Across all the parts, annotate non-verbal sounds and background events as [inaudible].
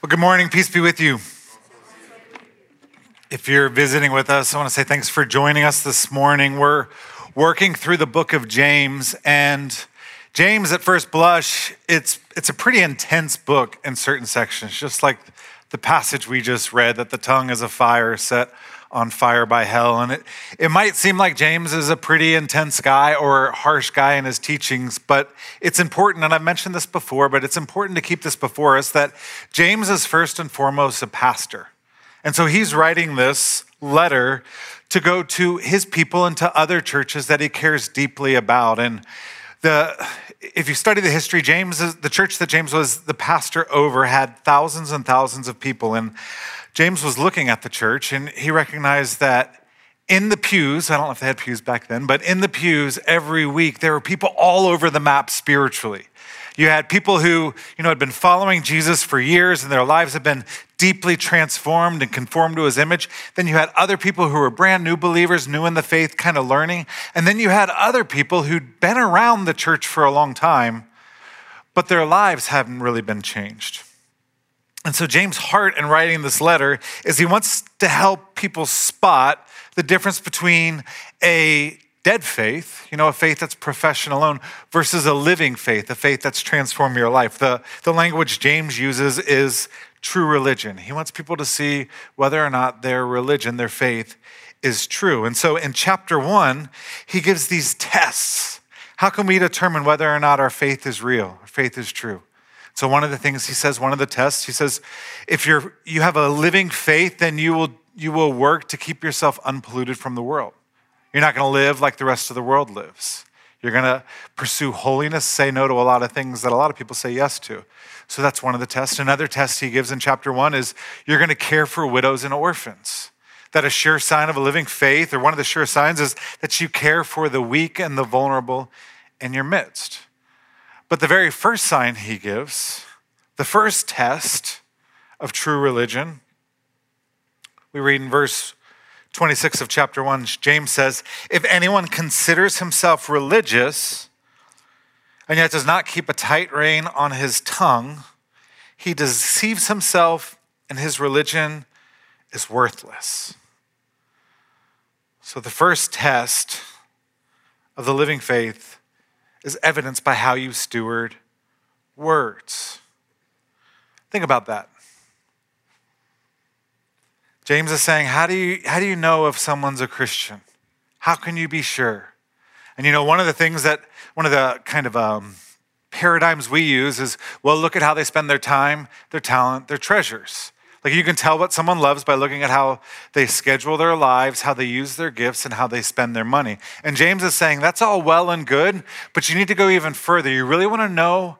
Well, good morning. Peace be with you. If you're visiting with us, I want to say thanks for joining us this morning. We're working through the book of James, and James, at first blush, it's, it's a pretty intense book in certain sections, just like the passage we just read that the tongue is a fire set on fire by hell. And it, it might seem like James is a pretty intense guy or harsh guy in his teachings, but it's important, and I've mentioned this before, but it's important to keep this before us that James is first and foremost a pastor. And so he's writing this letter to go to his people and to other churches that he cares deeply about. And the if you study the history, James, the church that James was the pastor over, had thousands and thousands of people. And James was looking at the church and he recognized that in the pews, I don't know if they had pews back then, but in the pews every week, there were people all over the map spiritually. You had people who, you know, had been following Jesus for years and their lives had been deeply transformed and conformed to his image. Then you had other people who were brand new believers, new in the faith, kind of learning. And then you had other people who'd been around the church for a long time, but their lives hadn't really been changed. And so, James' heart in writing this letter is he wants to help people spot the difference between a dead faith, you know, a faith that's profession alone, versus a living faith, a faith that's transformed your life. The, the language James uses is true religion. He wants people to see whether or not their religion, their faith, is true. And so in chapter one, he gives these tests. How can we determine whether or not our faith is real, our faith is true? So one of the things he says, one of the tests, he says, if you're you have a living faith, then you will you will work to keep yourself unpolluted from the world. You're not going to live like the rest of the world lives. You're going to pursue holiness, say no to a lot of things that a lot of people say yes to. So that's one of the tests. Another test he gives in chapter one is you're going to care for widows and orphans. That a sure sign of a living faith, or one of the sure signs, is that you care for the weak and the vulnerable in your midst. But the very first sign he gives, the first test of true religion, we read in verse 26 of chapter 1, James says, If anyone considers himself religious and yet does not keep a tight rein on his tongue, he deceives himself and his religion is worthless. So, the first test of the living faith is evidenced by how you steward words. Think about that. James is saying, how do you, how do you know if someone's a Christian? How can you be sure? And you know, one of the things that, one of the kind of um, paradigms we use is, well, look at how they spend their time, their talent, their treasures. Like you can tell what someone loves by looking at how they schedule their lives, how they use their gifts, and how they spend their money. And James is saying that's all well and good, but you need to go even further. You really want to know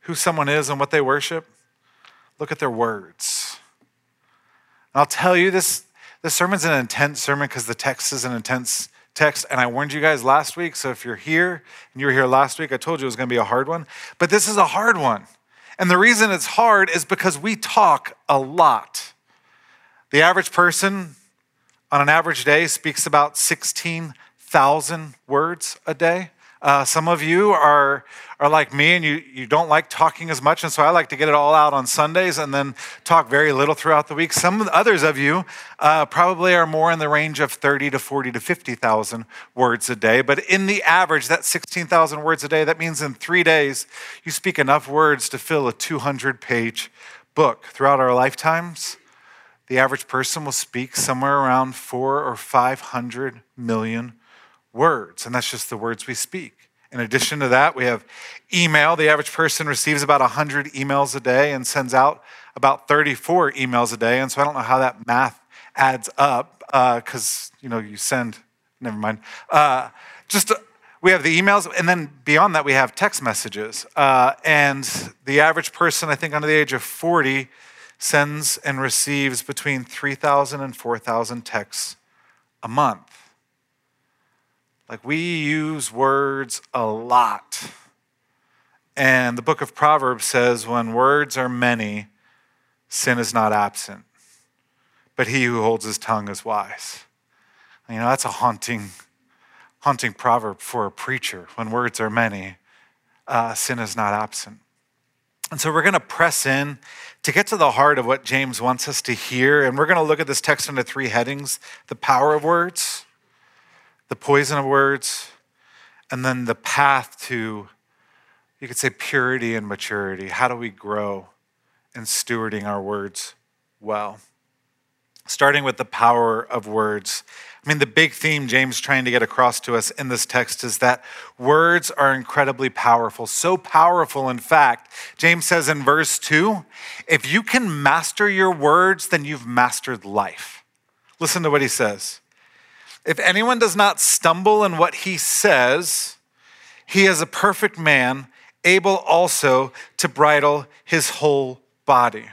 who someone is and what they worship? Look at their words. And I'll tell you this this sermon's an intense sermon because the text is an intense text. And I warned you guys last week. So if you're here and you were here last week, I told you it was going to be a hard one. But this is a hard one. And the reason it's hard is because we talk a lot. The average person on an average day speaks about 16,000 words a day. Uh, some of you are, are like me and you, you don't like talking as much, and so I like to get it all out on Sundays and then talk very little throughout the week. Some others of you uh, probably are more in the range of 30 to 40 to 50,000 words a day. But in the average, that 16,000 words a day, that means in three days, you speak enough words to fill a 200 page book. Throughout our lifetimes, the average person will speak somewhere around four or 500 million words, and that's just the words we speak. In addition to that, we have email. The average person receives about 100 emails a day and sends out about 34 emails a day. And so I don't know how that math adds up because, uh, you know, you send, never mind. Uh, just uh, we have the emails, and then beyond that, we have text messages. Uh, and the average person, I think under the age of 40, sends and receives between 3,000 and 4,000 texts a month. Like we use words a lot. And the book of Proverbs says, when words are many, sin is not absent. But he who holds his tongue is wise. You know, that's a haunting, haunting proverb for a preacher. When words are many, uh, sin is not absent. And so we're going to press in to get to the heart of what James wants us to hear. And we're going to look at this text under three headings the power of words, the poison of words, and then the path to, you could say, purity and maturity. How do we grow in stewarding our words well? Starting with the power of words. I mean, the big theme James trying to get across to us in this text is that words are incredibly powerful. So powerful, in fact, James says in verse 2 if you can master your words, then you've mastered life. Listen to what he says. If anyone does not stumble in what he says, he is a perfect man, able also to bridle his whole body.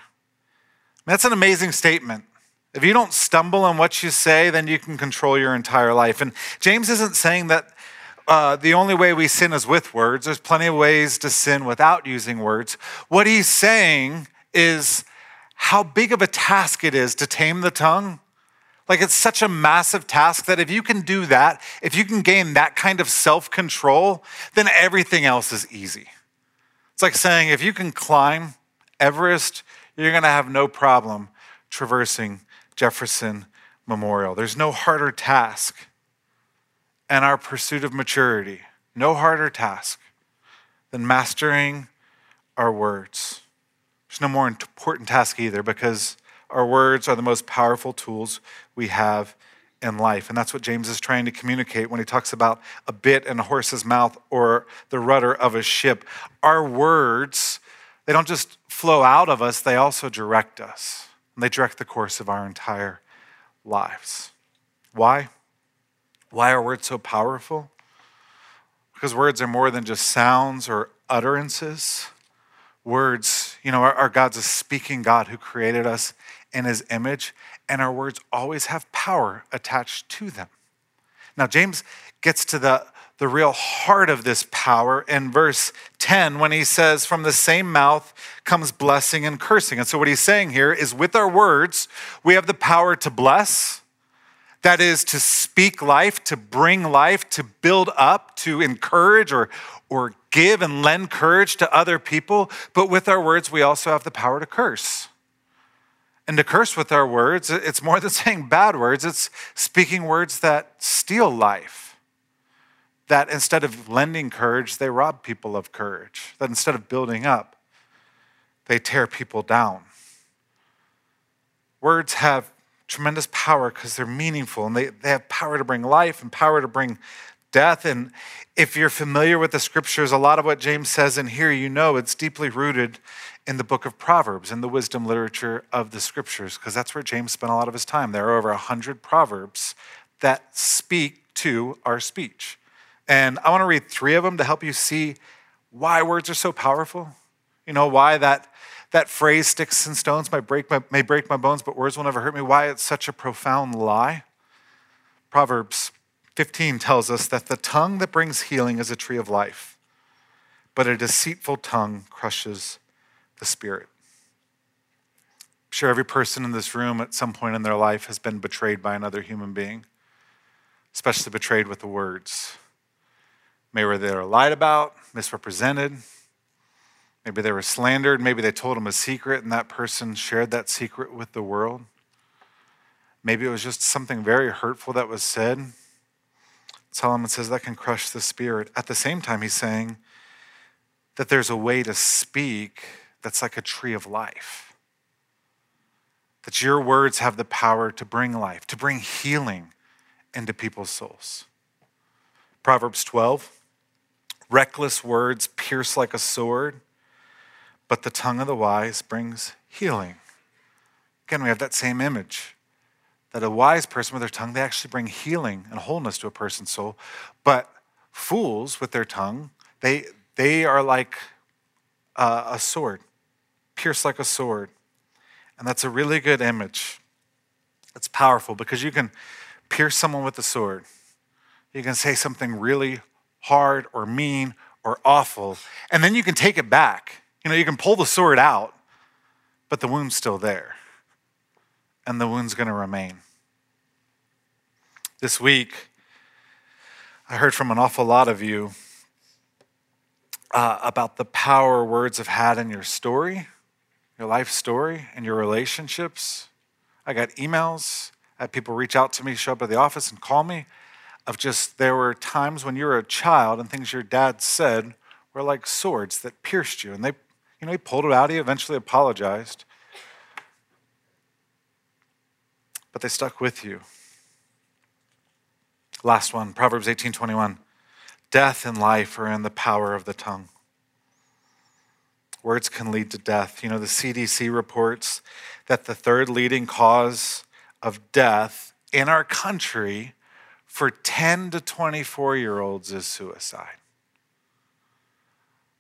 That's an amazing statement. If you don't stumble in what you say, then you can control your entire life. And James isn't saying that uh, the only way we sin is with words. There's plenty of ways to sin without using words. What he's saying is how big of a task it is to tame the tongue. Like it's such a massive task that if you can do that, if you can gain that kind of self control, then everything else is easy. It's like saying if you can climb Everest, you're going to have no problem traversing Jefferson Memorial. There's no harder task And our pursuit of maturity, no harder task than mastering our words. There's no more important task either because our words are the most powerful tools we have in life. And that's what James is trying to communicate when he talks about a bit in a horse's mouth or the rudder of a ship. Our words, they don't just flow out of us, they also direct us and they direct the course of our entire lives. Why? Why are words so powerful? Because words are more than just sounds or utterances. Words, you know, our, our God's a speaking God who created us in his image, and our words always have power attached to them. Now, James gets to the the real heart of this power in verse 10 when he says, From the same mouth comes blessing and cursing. And so, what he's saying here is with our words, we have the power to bless, that is, to speak life, to bring life, to build up, to encourage or, or give and lend courage to other people. But with our words, we also have the power to curse. And to curse with our words, it's more than [laughs] saying bad words, it's speaking words that steal life that instead of lending courage, they rob people of courage, that instead of building up, they tear people down. Words have tremendous power because they're meaningful and they, they have power to bring life and power to bring death. And if you're familiar with the scriptures, a lot of what James says in here, you know it's deeply rooted in the book of Proverbs, in the wisdom literature of the scriptures, because that's where James spent a lot of his time. There are over 100 Proverbs that speak to our speech. And I want to read three of them to help you see why words are so powerful. You know, why that, that phrase, sticks and stones may break, my, may break my bones, but words will never hurt me, why it's such a profound lie. Proverbs 15 tells us that the tongue that brings healing is a tree of life, but a deceitful tongue crushes the spirit. I'm sure every person in this room at some point in their life has been betrayed by another human being, especially betrayed with the words. Maybe they were lied about, misrepresented. Maybe they were slandered. Maybe they told them a secret and that person shared that secret with the world. Maybe it was just something very hurtful that was said. Solomon says that can crush the spirit. At the same time, he's saying that there's a way to speak that's like a tree of life. That your words have the power to bring life, to bring healing into people's souls. Proverbs 12 Reckless words pierce like a sword, but the tongue of the wise brings healing. Again, we have that same image that a wise person with their tongue, they actually bring healing and wholeness to a person's soul. But fools with their tongue, they, they are like a, a sword, pierce like a sword. And that's a really good image. It's powerful because you can pierce someone with a sword. You can say something really hard or mean or awful. And then you can take it back. You know, you can pull the sword out, but the wound's still there. And the wound's going to remain. This week, I heard from an awful lot of you uh, about the power words have had in your story, your life story, and your relationships. I got emails. I had people reach out to me, show up at the office, and call me. Of just there were times when you were a child and things your dad said were like swords that pierced you, and they, you know, he pulled it out. He eventually apologized, but they stuck with you. Last one, Proverbs eighteen twenty one. Death and life are in the power of the tongue. Words can lead to death. You know, the CDC reports that the third leading cause of death in our country for 10 to 24 year olds is suicide.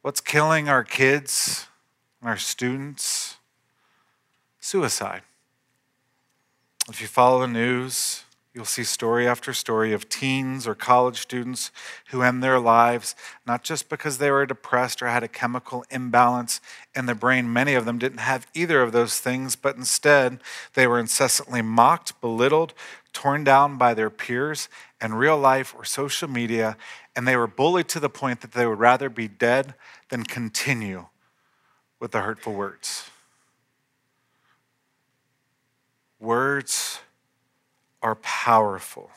What's killing our kids and our students? Suicide. If you follow the news, You'll see story after story of teens or college students who end their lives not just because they were depressed or had a chemical imbalance in their brain. Many of them didn't have either of those things, but instead they were incessantly mocked, belittled, torn down by their peers in real life or social media, and they were bullied to the point that they would rather be dead than continue with the hurtful words. Words are powerful.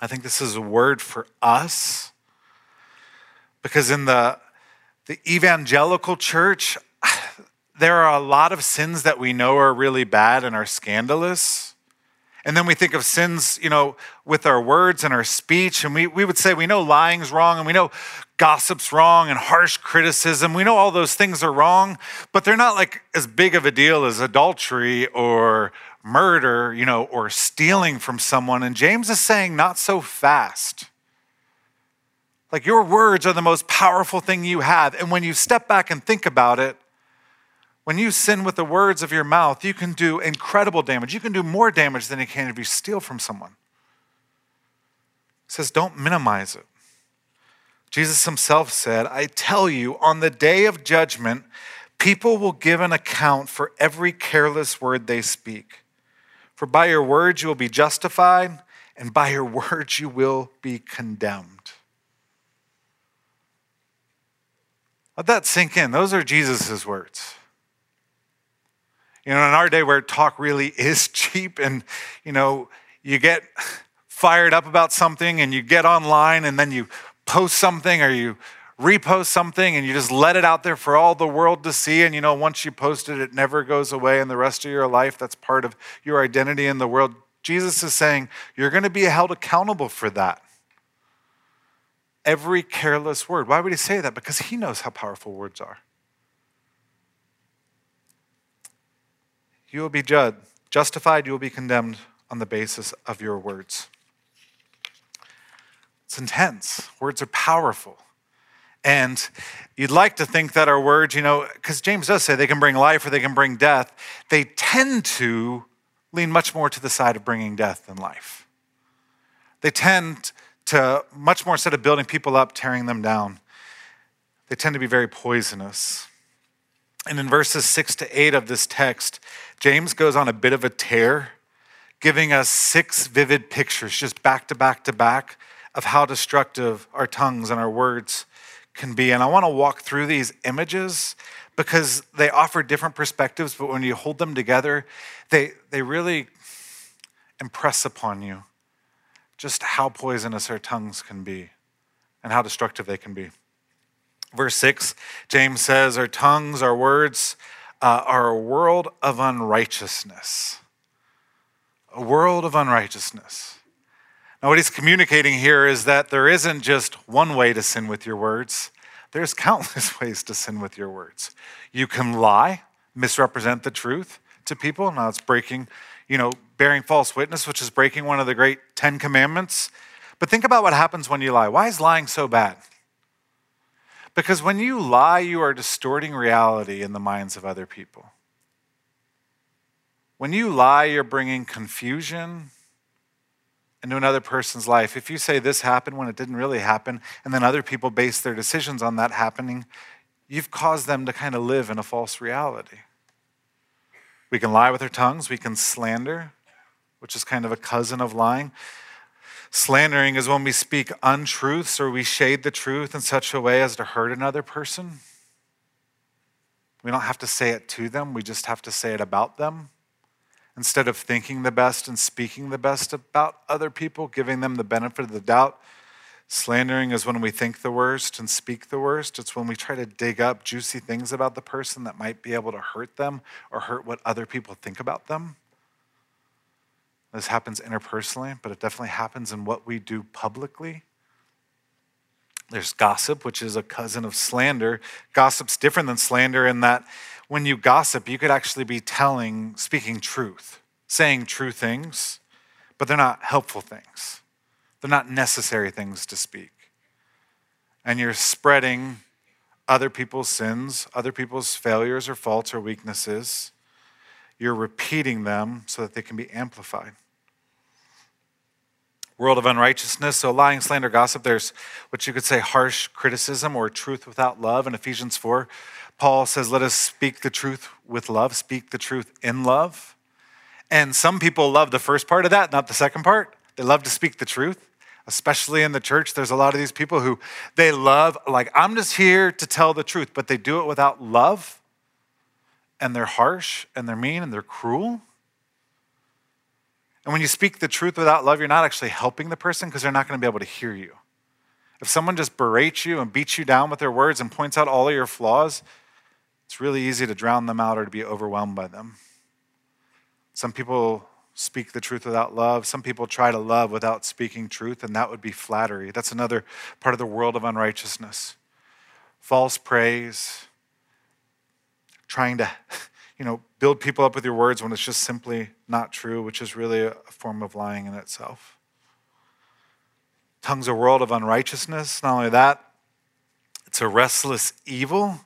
I think this is a word for us because in the, the evangelical church, [sighs] there are a lot of sins that we know are really bad and are scandalous. And then we think of sins, you know, with our words and our speech. And we, we would say we know lying's wrong and we know gossip's wrong and harsh criticism. We know all those things are wrong, but they're not like as big of a deal as adultery or murder, you know, or stealing from someone. And James is saying, not so fast. Like your words are the most powerful thing you have. And when you step back and think about it, when you sin with the words of your mouth, you can do incredible damage. You can do more damage than you can if you steal from someone. He says, don't minimize it. Jesus himself said, I tell you, on the day of judgment, people will give an account for every careless word they speak. For by your words you will be justified, and by your [laughs] words you will be condemned. Let that sink in. Those are Jesus' words. You know, in our day where talk really [laughs] is cheap and, you know, you get [laughs] fired up about something and you get online and then you post something or you repost something and you just let it out there for all the world to see. And you know, once you post it, it never goes away in the rest of your life. That's part of your identity in the world. Jesus is saying you're going to be held accountable for that. Every careless word. Why would he say that? Because he knows how powerful words are. You will be judged, justified, you will be condemned on the basis of your words. It's intense. Words are powerful. And you'd like to think that our words, you know, because James does say they can bring life or they can bring death, they tend to lean much more to the side of bringing death than life. They tend to, much more instead of building people up, tearing them down, they tend to be very poisonous. And in verses six to eight of this text, James goes on a bit of a tear, giving us six vivid pictures, just back to back to back, of how destructive our tongues and our words can be. And I want to walk through these images because they offer different perspectives, but when you hold them together, they, they really impress upon you just how poisonous our tongues can be and how destructive they can be. Verse 6, James says, Our tongues, our words, uh, are a world of unrighteousness. A world of unrighteousness. Now, what he's communicating here is that there isn't just one way to sin with your words, there's countless [laughs] ways to sin with your words. You can lie, misrepresent the truth to people. Now, it's breaking, you know, bearing false witness, which is breaking one of the great Ten Commandments. But think about what happens when you lie. Why is lying so bad? Because when you lie, you are distorting reality in the minds of other people. When you lie, you're bringing confusion, into another person's life, if you say this happened when it didn't really happen, and then other people base their decisions on that happening, you've caused them to kind of live in a false reality. We can lie with our tongues, we can slander, which is kind of a cousin of lying. Slandering is when we speak untruths or we shade the truth in such a way as to hurt another person. We don't have to say it to them, we just have to say it about them. Instead of thinking the best and speaking the best about other people, giving them the benefit of the doubt, slandering is when we think the worst and speak the worst. It's when we try to dig up juicy things about the person that might be able to hurt them or hurt what other people think about them. This happens interpersonally, but it definitely happens in what we do publicly. There's gossip, which is a cousin of slander. Gossip's different than slander in that when you gossip, you could actually be telling, speaking truth, saying true things, but they're not helpful things. They're not necessary things to speak. And you're spreading other people's sins, other people's failures or faults or weaknesses. You're repeating them so that they can be amplified world of unrighteousness. So, lying, slander, gossip, there's what you could say harsh criticism or truth without love. In Ephesians 4, Paul says, Let us speak the truth with love, speak the truth in love. And some people love the first part of that, not the second part. They love to speak the truth, especially in the church. There's a lot of these people who they love, like, I'm just here to tell the truth, but they do it without love. And they're harsh and they're mean and they're cruel. And when you speak the truth without love, you're not actually helping the person because they're not going to be able to hear you. If someone just berates you and beats you down with their words and points out all of your flaws, it's really easy to drown them out or to be overwhelmed by them. Some people speak the truth without love. Some people try to love without speaking truth, and that would be flattery. That's another part of the world of unrighteousness. False praise, trying to [laughs] you know, build people up with your words when it's just simply not true, which is really a form of lying in itself. Tongue's a world of unrighteousness. Not only that, it's a restless evil.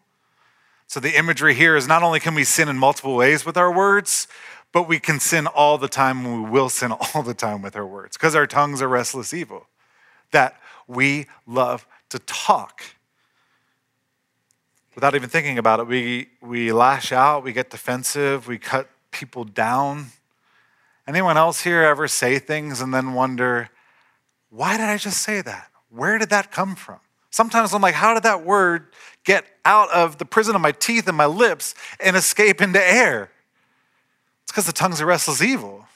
So the imagery here is not only can we sin in multiple ways with our words, but we can sin all the time and we will sin [laughs] all the time with our words because our tongues are restless evil. That we love to talk without even thinking about it. We, we lash out, we get defensive, we cut people down. Anyone else here ever say things and then wonder, why did I just say that? Where did that come from? Sometimes I'm like, how did that word get out of the prison of my teeth and my lips and escape into air? It's because the tongue's a restless evil.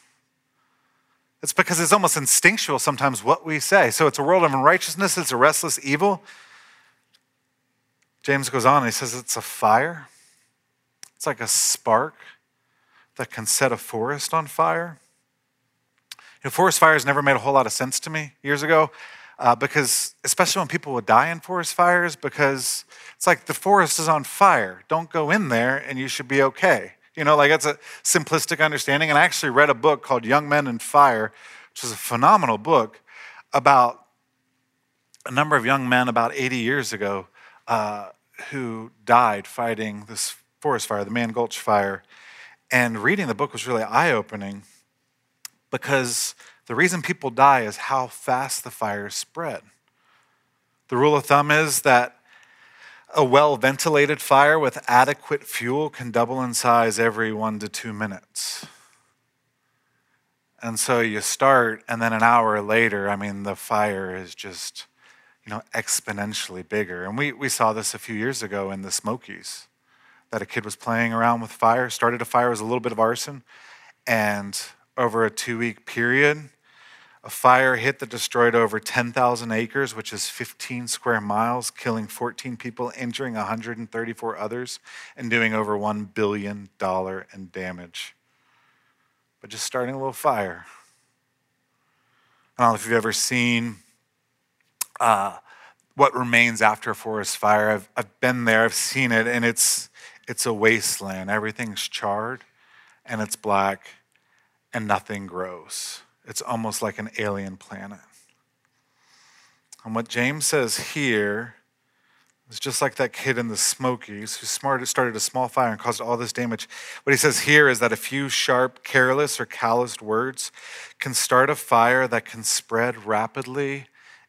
It's because it's almost instinctual sometimes what we say. So it's a world of unrighteousness, it's a restless evil. James goes on, he says it's a fire. It's like a spark that can set a forest on fire. You know, forest fires never made a whole lot of sense to me years ago uh, because, especially when people would die in forest fires, because it's like the forest is on fire. Don't go in there and you should be okay. You know, like that's a simplistic understanding. And I actually read a book called Young Men and Fire, which is a phenomenal book about a number of young men about 80 years ago uh, who died fighting this forest fire, the Mann Gulch fire. And reading the book was really eye opening because the reason people die is how fast the fire spread. The rule of thumb is that a well ventilated fire with adequate fuel can double in size every one to two minutes. And so you start, and then an hour later, I mean, the fire is just you know, exponentially bigger. And we, we saw this a few years ago in the Smokies, that a kid was playing around with fire, started a fire, was a little bit of arson, and over a two week period, a fire hit that destroyed over 10,000 acres, which is 15 square miles, killing 14 people, injuring 134 others, and doing over $1 billion in damage. But just starting a little fire. I don't know if you've ever seen uh, what remains after a forest fire. I've, I've been there, I've seen it, and it's, it's a wasteland. Everything's charred and it's black and nothing grows. It's almost like an alien planet. And what James says here is just like that kid in the Smokies who started a small fire and caused all this damage. What he says here is that a few sharp, careless, or calloused words can start a fire that can spread rapidly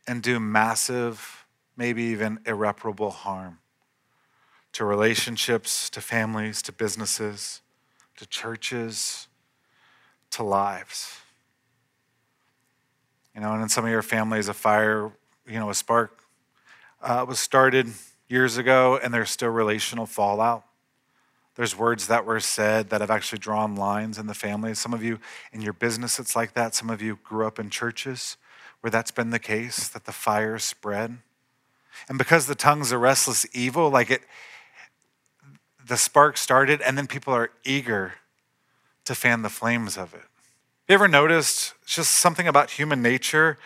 and do massive, maybe even irreparable harm to relationships, to families, to businesses, to churches, to lives. You know, and in some of your families, a fire, you know, a spark uh, was started years ago, and there's still relational fallout. There's words that were said that have actually drawn lines in the family. Some of you in your business, it's like that. Some of you grew up in churches where that's been the case, that the fire spread. And because the tongue's a restless evil, like it, the spark started, and then people are eager to fan the flames of it. You ever noticed just something about human nature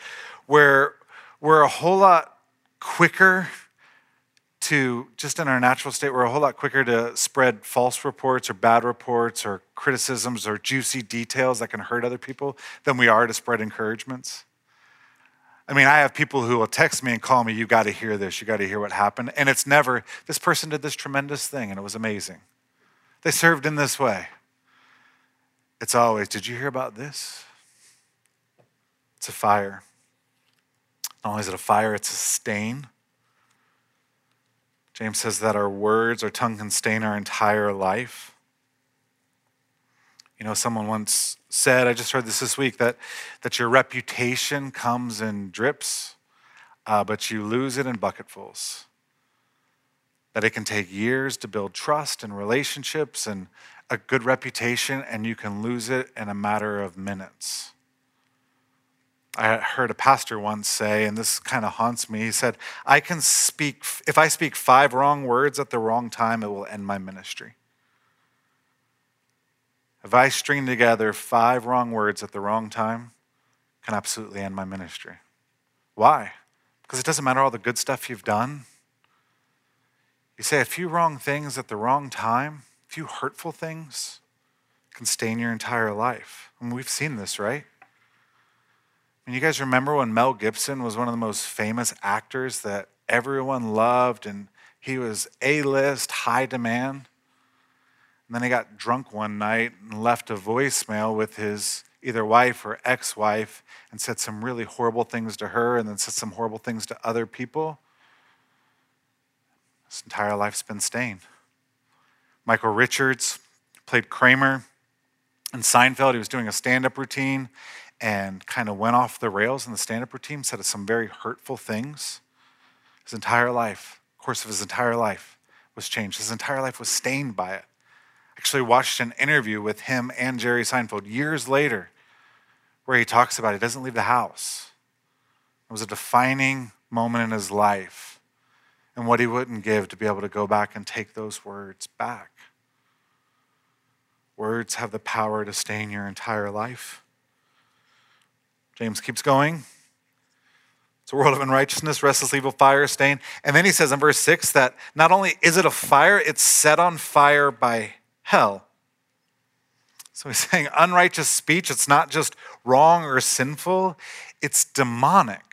where we're a whole lot quicker to, just in our natural state, we're a whole lot quicker to spread false reports or bad reports or criticisms or juicy details that can hurt other people than we are to spread encouragements? I mean, I have people who will text me and call me, you got to hear this, you got to hear what happened. And it's never, this person did this tremendous thing and it was amazing. They served in this way. It's always, did you hear about this? It's a fire. Not only is it a fire, it's a stain. James says that our words, our tongue can stain our entire life. You know, someone once said, I just heard this this week, that, that your reputation comes in drips, uh, but you lose it in bucketfuls. That it can take years to build trust and relationships and a good reputation, and you can lose it in a matter of minutes. I heard a pastor once say, and this kind of haunts me, he said, I can speak, if I speak five wrong words at the wrong time, it will end my ministry. If I string together five wrong words at the wrong time, can absolutely end my ministry. Why? Because it doesn't matter all the good stuff you've done. You say a few wrong things at the wrong time, a few hurtful things can stain your entire life. I mean, we've seen this, right? And you guys remember when Mel Gibson was one of the most famous actors that everyone loved and he was A list, high demand? And then he got drunk one night and left a voicemail with his either wife or ex wife and said some really horrible things to her and then said some horrible things to other people. His entire life's been stained. Michael Richards played Kramer in Seinfeld. He was doing a stand up routine and kind of went off the rails in the stand up routine, said some very hurtful things. His entire life, course of his entire life, was changed. His entire life was stained by it actually watched an interview with him and Jerry Seinfeld years later where he talks about he doesn't leave the house. It was a defining moment in his life and what he wouldn't give to be able to go back and take those words back. Words have the power to stain your entire life. James keeps going. It's a world of unrighteousness, restless evil, fire, stain. And then he says in verse 6 that not only is it a fire, it's set on fire by hell. So he's [laughs] saying unrighteous speech, it's not just wrong or sinful, it's demonic.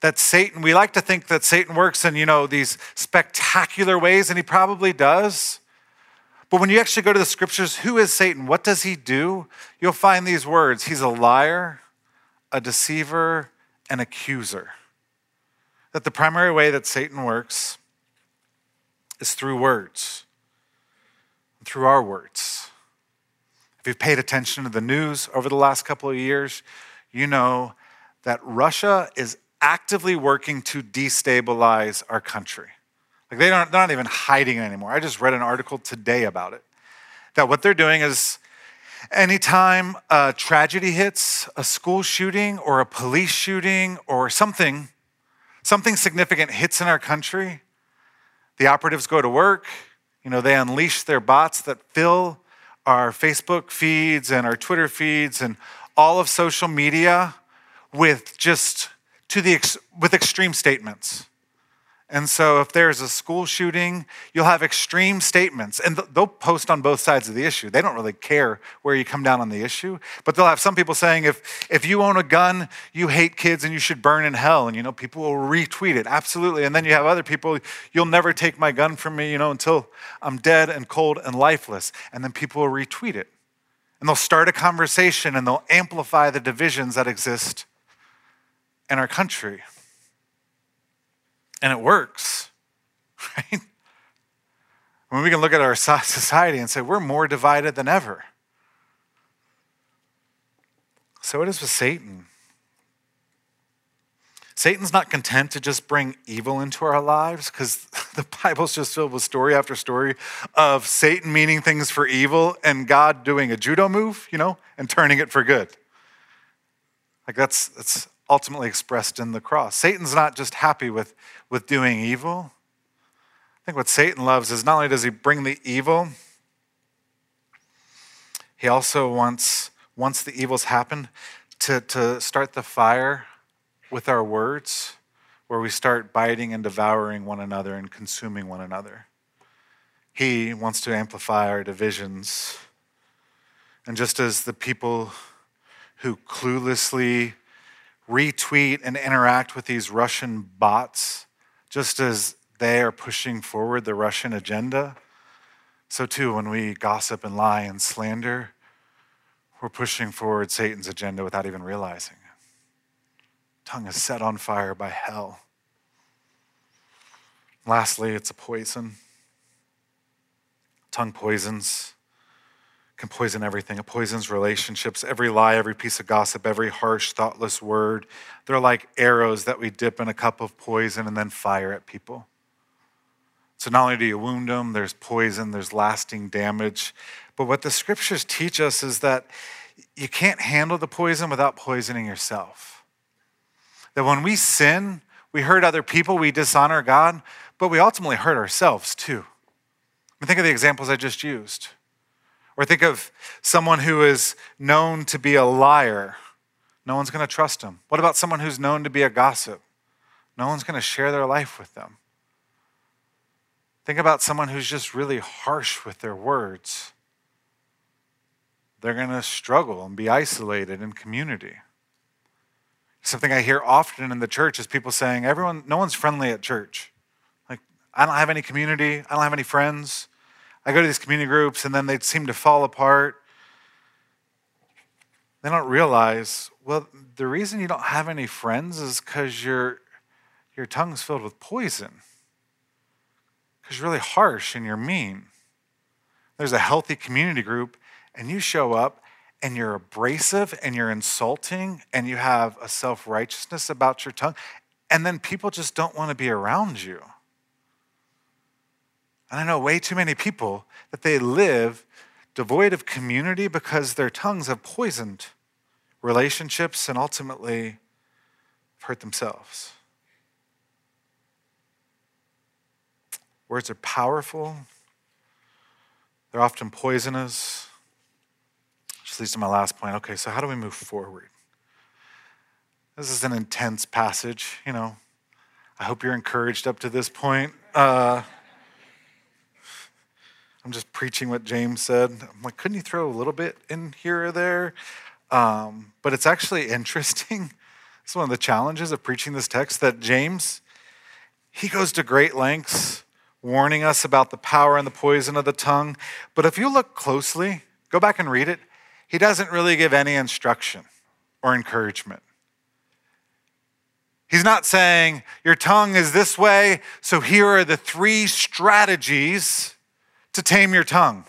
That Satan, we like to think that Satan works in, you know, these spectacular ways, and he probably does. But when you actually go to the scriptures, who is Satan? What does he do? You'll find these words He's a liar, a deceiver, an accuser. That the primary way that Satan works is through words through our words. If you've paid attention to the news over the last couple of years, you know that Russia is actively working to destabilize our country. Like they don't, they're not even hiding it anymore. I just read an article today about it. That what they're doing is anytime a tragedy hits, a school shooting or a police shooting or something, something significant hits in our country, the operatives go to work, you know, they unleash their bots that fill our Facebook feeds and our Twitter feeds and all of social media with just to the with extreme statements. And so, if there's a school shooting, you'll have extreme statements, and they'll post on both sides of the issue. They don't really care where you come down on the issue, but they'll have some people saying, if, if you own a gun, you hate kids and you should burn in hell. And, you know, people will retweet it, absolutely. And then you have other people, you'll never take my gun from me, you know, until I'm dead and cold and lifeless. And then people will retweet it. And they'll start a conversation and they'll amplify the divisions that exist in our country and it works, [laughs] right? I mean, we can look at our society and say we're more divided than ever. So it is with Satan. Satan's not content to just bring evil into our lives because [laughs] the Bible's just filled with story after story of Satan meaning things for evil and God doing a judo move, you know, and turning it for good. Like that's that's ultimately expressed in the cross. Satan's not just happy with, with doing evil. I think what Satan loves is not only does he bring the evil, he also wants, once the evil's happened, to, to start the fire with our words, where we start biting and devouring one another and consuming one another. He wants to amplify our divisions. And just as the people who cluelessly retweet and interact with these Russian bots, just as they are pushing forward the Russian agenda, so too when we gossip and lie and slander, we're pushing forward Satan's agenda without even realizing tongue is set on fire by hell. Lastly, it's a poison. Tongue poisons, can poison everything. It poisons relationships. Every lie, every piece of gossip, every harsh, thoughtless word. They're like arrows that we dip in a cup of poison and then fire at people. So not only do you wound them, there's poison, there's lasting damage. But what the scriptures teach us is that you can't handle the poison without poisoning yourself. That when we sin, we hurt other people, we dishonor God, but we ultimately hurt ourselves too. I mean, think of the examples I just used. Or think of someone who is known to be a liar. No one's going to trust him. What about someone who's known to be a gossip? No one's going to share their life with them. Think about someone who's just really harsh with their words. They're going to struggle and be isolated in community. Something I hear often in the church is people saying, everyone, no one's friendly at church. Like, I don't have any community, I don't have any friends. I go to these community groups and then they seem to fall apart. They don't realize, well, the reason you don't have any friends is because your, your tongue's filled with poison. Because you're really harsh and you're mean. There's a healthy community group, and you show up and you're abrasive and you're insulting and you have a self righteousness about your tongue, and then people just don't want to be around you. And I know way too many people that they live devoid of community because their tongues have poisoned relationships and ultimately hurt themselves. Words are powerful, they're often poisonous. Which leads to my last point. Okay, so how do we move forward? This is an intense passage, you know. I hope you're encouraged up to this point. Uh, I'm just preaching what James said. I'm like, couldn't you throw a little bit in here or there? Um, but it's actually [laughs] interesting. It's one of the challenges of preaching this text that James, he goes to great lengths warning us about the power and the poison of the tongue. But if you look closely, go back and read it, he doesn't really give any instruction or encouragement. He's not saying, Your tongue is this way, so here are the three strategies to tame your tongue.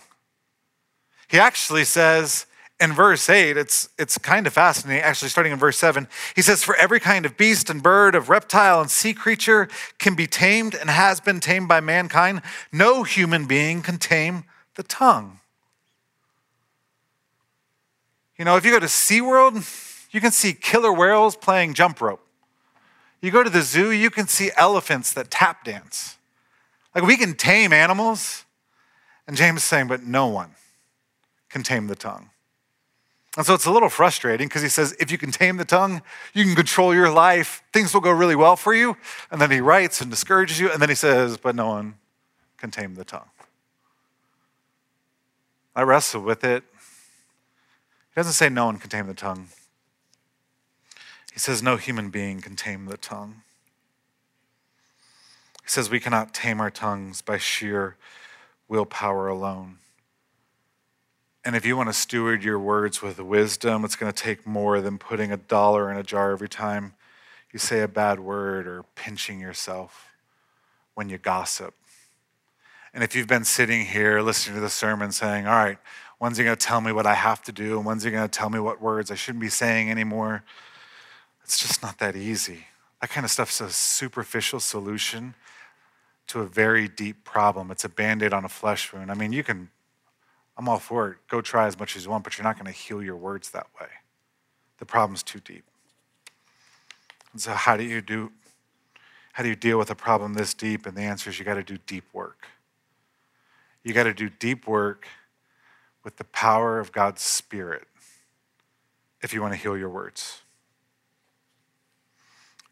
He actually says in verse 8, it's, it's kind of fascinating, actually, starting in verse 7. He says, For every kind of beast and bird, of reptile and sea creature can be tamed and has been tamed by mankind. No human being can tame the tongue. You know, if you go to SeaWorld, you can see killer whales playing jump rope. You go to the zoo, you can see elephants that tap dance. Like we can tame animals. And James is saying, but no one can tame the tongue. And so it's a little frustrating because he says, if you can tame the tongue, you can control your life, things will go really well for you. And then he writes and discourages you. And then he says, but no one can tame the tongue. I wrestle with it he doesn't say no one can tame the tongue. He says no human being can tame the tongue. He says we cannot tame our tongues by sheer willpower alone. And if you want to steward your words with wisdom, it's going to take more than putting a dollar in a jar every time you say a bad word or pinching yourself when you gossip. And if you've been sitting here listening to the sermon saying, All right, When's he going to tell me what I have to do? And when's he going to tell me what words I shouldn't be saying anymore? It's just not that easy. That kind of stuff's a superficial solution to a very deep problem. It's a band aid on a flesh wound. I mean, you can, I'm all for it. Go try as much as you want, but you're not going to heal your words that way. The problem's too deep. And so, how do you do? How do you deal with a problem this deep? And the answer is you got to do deep work. You got to do deep work with the power of God's Spirit if you want to heal your words.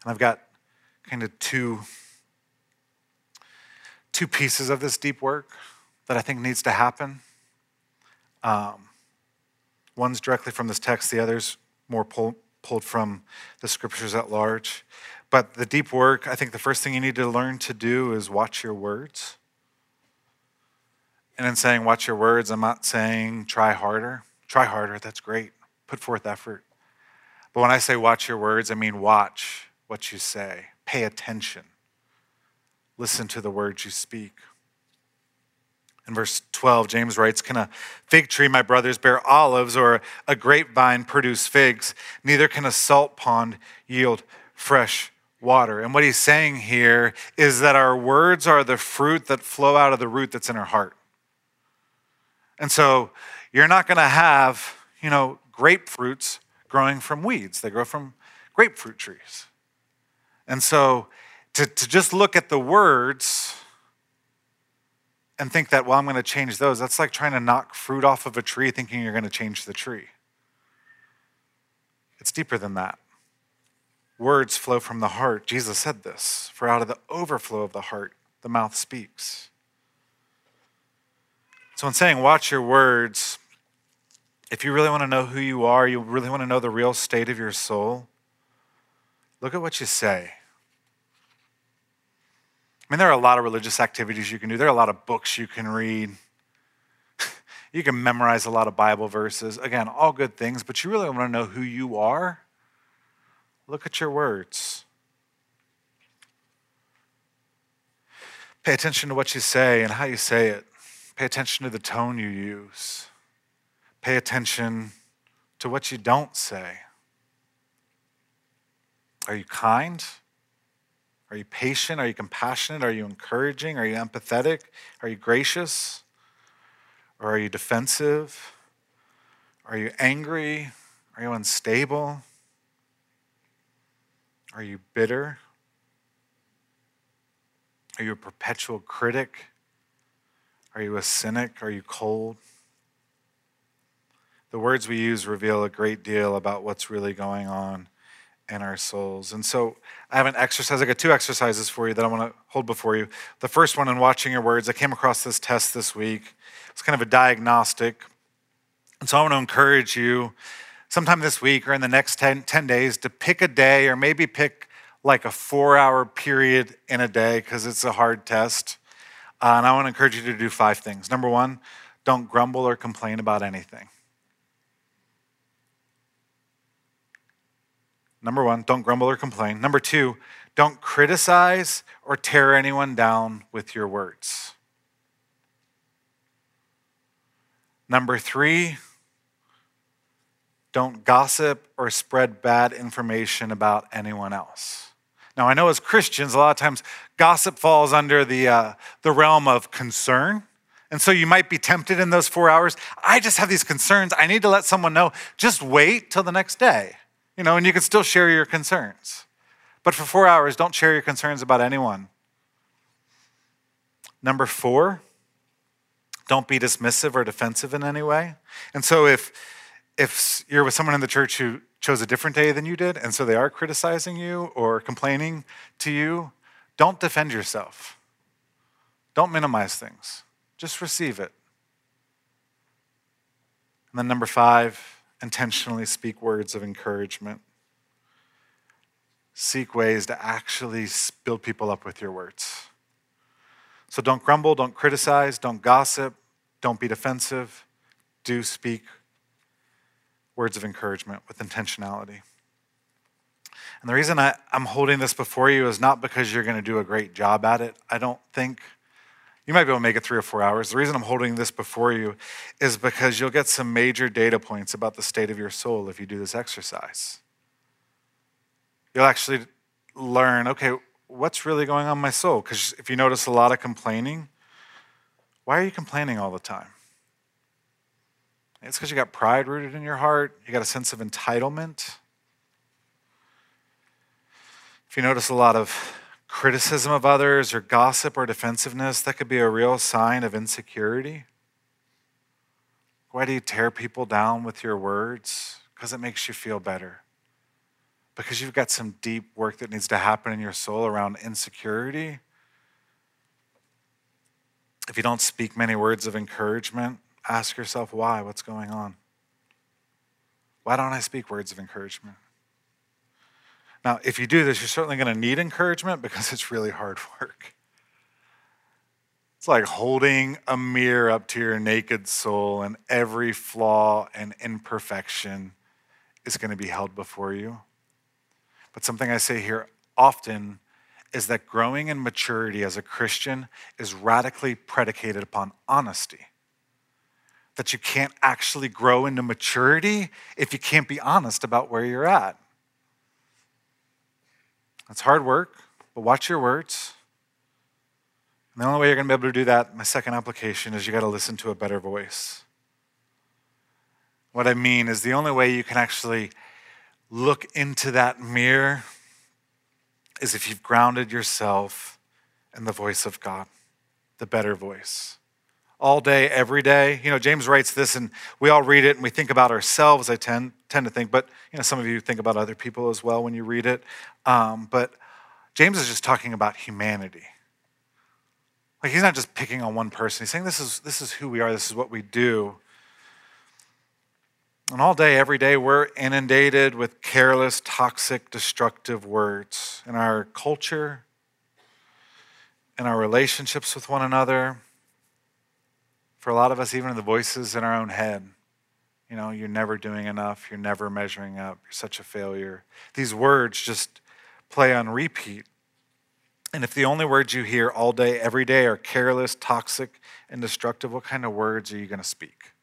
And I've got kind of two two pieces of this deep work that I think needs to happen. Um, one's directly from this text, the other's more pull, pulled from the scriptures at large. But the deep work, I think the first thing you need to learn to do is watch your words. And in saying watch your words, I'm not saying try harder. Try harder, that's great. Put forth effort. But when I say watch your words, I mean watch what you say, pay attention. Listen to the words you speak. In verse 12, James writes, Can a fig tree, my brothers, bear olives, or a grapevine produce figs? Neither can a salt pond yield fresh water. And what he's saying here is that our words are the fruit that flow out of the root that's in our heart. And so you're not going to have, you know, grapefruits growing from weeds, they grow from grapefruit trees. And so to, to just look at the words and think that, well, I'm going to change those, that's like trying to knock fruit off of a tree thinking you're going to change the tree. It's deeper than that. Words flow from the heart. Jesus said this for out of the overflow of the heart, the mouth speaks. So, in saying, watch your words, if you really want to know who you are, you really want to know the real state of your soul, look at what you say mean, there are a lot of religious activities you can do, there are a lot of books you can read. [laughs] you can memorize a lot of Bible verses. Again, all good things, but you really want to know who you are? Look at your words. Pay attention to what you say and how you say it. Pay attention to the tone you use. Pay attention to what you don't say. Are you kind? Are you patient? Are you compassionate? Are you encouraging? Are you empathetic? Are you gracious? Or are you defensive? Are you angry? Are you unstable? Are you bitter? Are you a perpetual critic? Are you a cynic? Are you cold? The words we use reveal a great deal about what's really going on in our souls. And so I have an exercise. I got two exercises for you that I want to hold before you. The first one in watching your words, I came across this test this week. It's kind of a diagnostic. And so I want to encourage you sometime this week or in the next 10, 10 days to pick a day or maybe pick like a four hour period in a day because it's a hard test. Uh, and I want to encourage you to do five things. Number one, don't grumble or complain about anything. Number one, don't grumble or complain. Number two, don't criticize or tear anyone down with your words. Number three, don't gossip or spread bad information about anyone else. Now, I know as Christians, a lot of times gossip falls under the, uh, the realm of concern. And so you might be tempted in those four hours. I just have these concerns. I need to let someone know. Just wait till the next day. You know, and you can still share your concerns. But for four hours, don't share your concerns about anyone. Number four, don't be dismissive or defensive in any way. And so if if you're with someone in the church who chose a different day than you did, and so they are criticizing you or complaining to you, don't defend yourself. Don't minimize things. Just receive it. And then number five, intentionally speak words of encouragement. Seek ways to actually build people up with your words. So don't grumble, don't criticize, don't gossip, don't be defensive. Do speak words of encouragement with intentionality. And the reason I, am holding this before you is not because you're going to do a great job at it. I don't think you might be able to make it three or four hours. The reason I'm holding this before you is because you'll get some major data points about the state of your soul if you do this exercise. You'll actually learn okay, what's really going on in my soul? Because if you notice a lot of complaining, why are you complaining all the time? It's because you got pride rooted in your heart, you got a sense of entitlement. If you notice a lot of criticism of others or gossip or defensiveness, that could be a real sign of insecurity. Why do you tear people down with your words? Because it makes you feel better. Because you've got some deep work that needs to happen in your soul around insecurity. If you don't speak many words of encouragement, ask yourself why. What's going on? Why don't I speak words of encouragement? Now, if you do this, you're certainly going to need encouragement because it's really hard [laughs] work. It's like holding a mirror up to your naked soul, and every flaw and imperfection is going to be held before you. But something I say here often is that growing in maturity as a Christian is radically predicated upon honesty. That you can't actually grow into maturity if you can't be honest about where you're at. It's hard work, but watch your words. And the only way you're going to be able to do that, my second application, is you got to listen to a better voice. What I mean is the only way you can actually look into that mirror is if you've grounded yourself in the voice of God, the better voice. All day, every day. You know, James writes this, and we all read it and we think about ourselves, I tend, tend to think, but, you know, some of you think about other people as well when you read it. Um, but James is just talking about humanity. Like, he's not just picking on one person, he's saying this is, this is who we are, this is what we do. And all day, every day, we're inundated with careless, toxic, destructive words in our culture, in our relationships with one another. For a lot of us, even the voices in our own head. You know, you're never doing enough, you're never measuring up, you're such a failure. These words just play on repeat. And if the only words you hear all day, every day are careless, toxic, and destructive, what kind of words are you going to speak?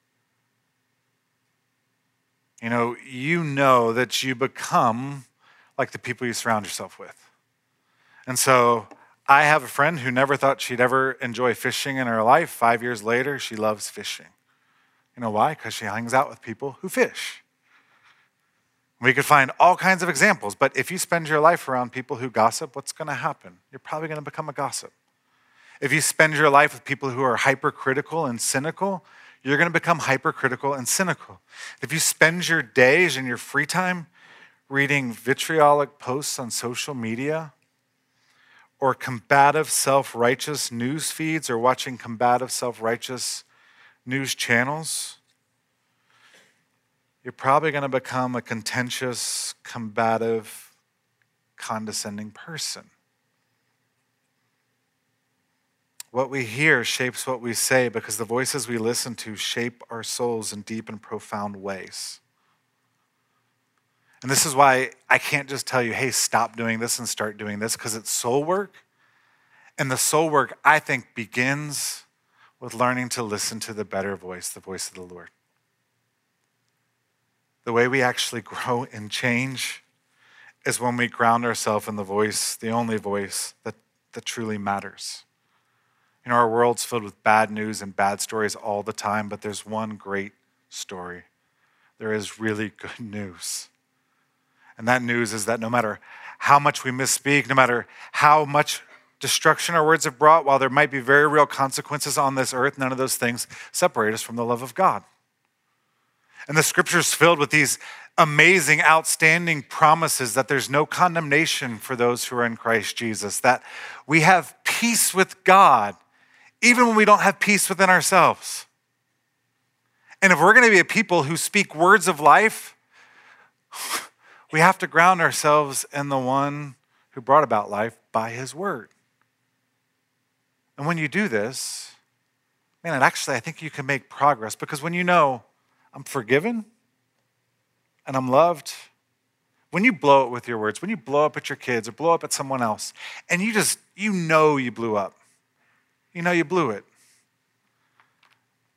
you know, you know that you become like the people you surround yourself with. And so I have a friend who never thought she'd ever enjoy fishing in her life. Five years later, she loves fishing. You know why? Because she hangs out with people who fish. We could find all kinds of examples, but if you spend your life around people who gossip, what's going to happen? You're probably going to become a gossip. If you spend your life with people who are hypercritical and cynical, you're going to become hypercritical and cynical. If you spend your days and your free time reading vitriolic posts on social media, or combative self righteous news feeds, or watching combative self righteous news channels, you're probably going to become a contentious, combative, condescending person. What we hear shapes what we say because the voices we listen to shape our souls in deep and profound ways. And this is why I can't just tell you, hey, stop doing this and start doing this, because it's soul work. And the soul work, I think, begins with learning to listen to the better voice, the voice of the Lord. The way we actually [laughs] grow and change is when we ground ourselves in the voice, the only voice that, that truly matters. You know, our world's filled with bad news and bad stories all the time, but there's one great story. There is really good [laughs] news. And that news is that no matter how much we misspeak, no matter how much destruction our words have brought, while there might be very real consequences on this earth, none of those things separate us from the love of God. And the scripture's filled with these amazing, outstanding promises that there's no condemnation for those who are in Christ Jesus, that we have peace with God even when we don't have peace within ourselves. And if we're going to be a people who speak words of life, we have to ground ourselves in the one who brought about life by his word. And when you do this, man, actually, I think you can make progress because when you know I'm forgiven and I'm loved, when you blow it with your words, when you blow up at your kids or blow up at someone else, and you just, you know you blew up, you know you blew it.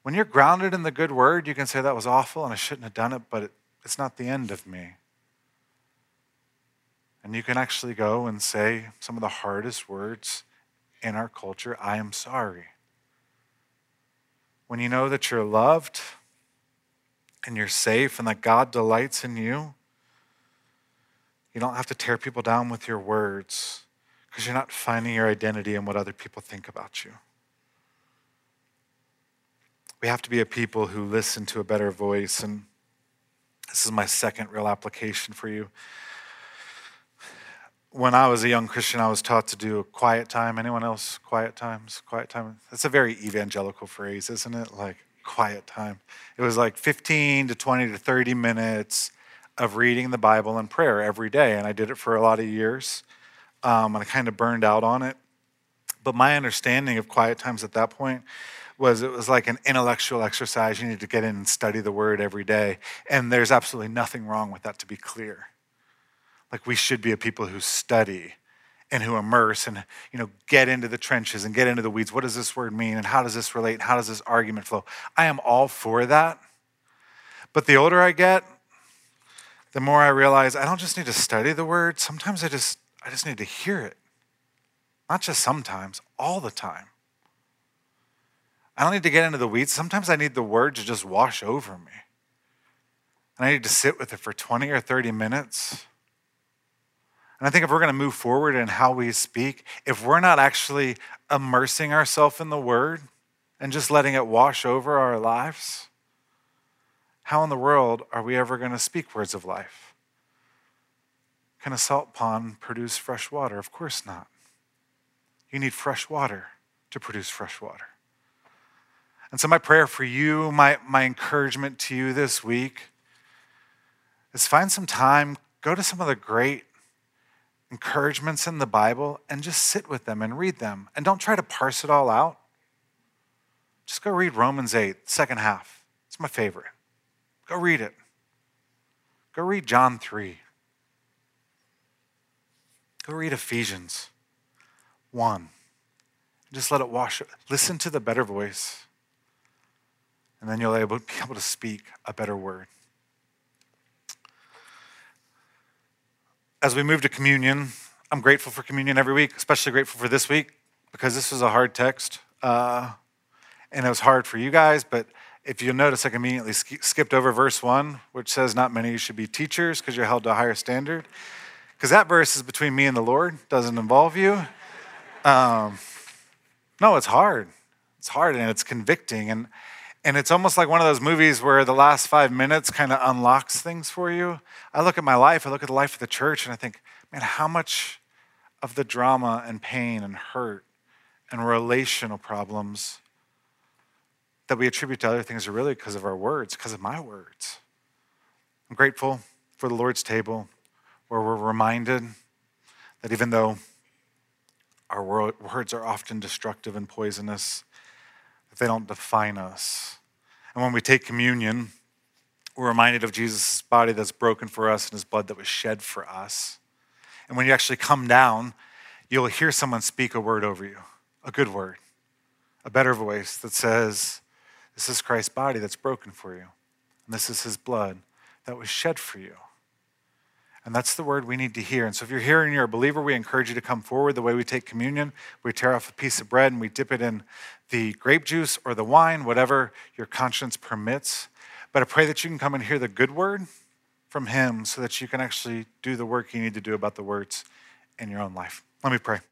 When you're grounded in the good word, you can say that was awful and I shouldn't have done it, but it, it's not the end of me. And you can actually go and say some of the hardest words in our culture I am sorry. When you know that you're loved and you're safe and that God delights in you, you don't have to tear people down with your words because you're not finding your identity in what other people think about you. We have to be a people who listen to a better voice. And this is my second real application for you. When I was a young Christian, I was taught to do a quiet time. Anyone else? Quiet times? Quiet time? That's a very evangelical phrase, isn't it? Like quiet time. It was like 15 to 20 to 30 minutes of reading the Bible and prayer every day. And I did it for a lot of years. Um, and I kind of burned out on it. But my understanding of quiet times at that point was it was like an intellectual exercise. You need to get in and study the word every day. And there's absolutely nothing wrong with that, to be clear. Like we should be a people who study and who immerse and you know get into the trenches and get into the weeds. What does this word mean and how does this relate and how does this argument flow? I am all for that. But the older I get, the more I realize I don't just need to study the word. Sometimes I just I just need to hear it. Not just sometimes, all the time. I don't need to get into the weeds. Sometimes I need the word to just wash over me. And I need to sit with it for 20 or 30 minutes. And I think if we're going to move forward in how we speak, if we're not actually immersing ourselves in the word and just letting it wash over our lives, how in the world are we ever going to speak words of life? Can a salt pond produce fresh water? Of course not. You need fresh water to produce fresh water. And so, my prayer for you, my, my encouragement to you this week is find some time, go to some of the great encouragements in the Bible, and just sit with them and read them. And don't try to parse it all out. Just go read Romans 8, second half. It's my favorite. Go read it. Go read John 3. Go read Ephesians 1. Just let it wash. Listen to the better voice, and then you'll be able to speak a better word. As we move to communion, I'm grateful for communion every week, especially grateful for this week because this was a hard text. Uh, and it was hard for you guys, but if you'll notice, I immediately skipped over verse one, which says, Not many should be teachers because you're held to a higher standard. Because that verse is between me and the Lord, doesn't involve you. Um, no, it's hard. It's hard and it's convicting. And, and it's almost like one of those movies where the last five minutes kind of unlocks things for you. I look at my life, I look at the life of the church, and I think, man, how much of the drama and pain and hurt and relational problems that we attribute to other things are really because of our words, because of my words. I'm grateful for the Lord's table where we're reminded that even though our words are often destructive and poisonous, that they don't define us. And when we take communion, we're reminded of Jesus' body that's broken for us and his blood that was shed for us. And when you actually come down, you'll hear someone speak a word over you, a good word, a better voice that says, this is Christ's body that's broken for you. And this is his blood that was shed for you. And that's the word we need to hear. And so if you're here and you're a believer, we encourage you to come forward. The way we take communion, we tear off a piece of bread and we dip it in the grape juice or the wine, whatever your conscience permits. But I pray that you can come and hear the good word from him so that you can actually do the work you need to do about the words in your own life. Let me pray.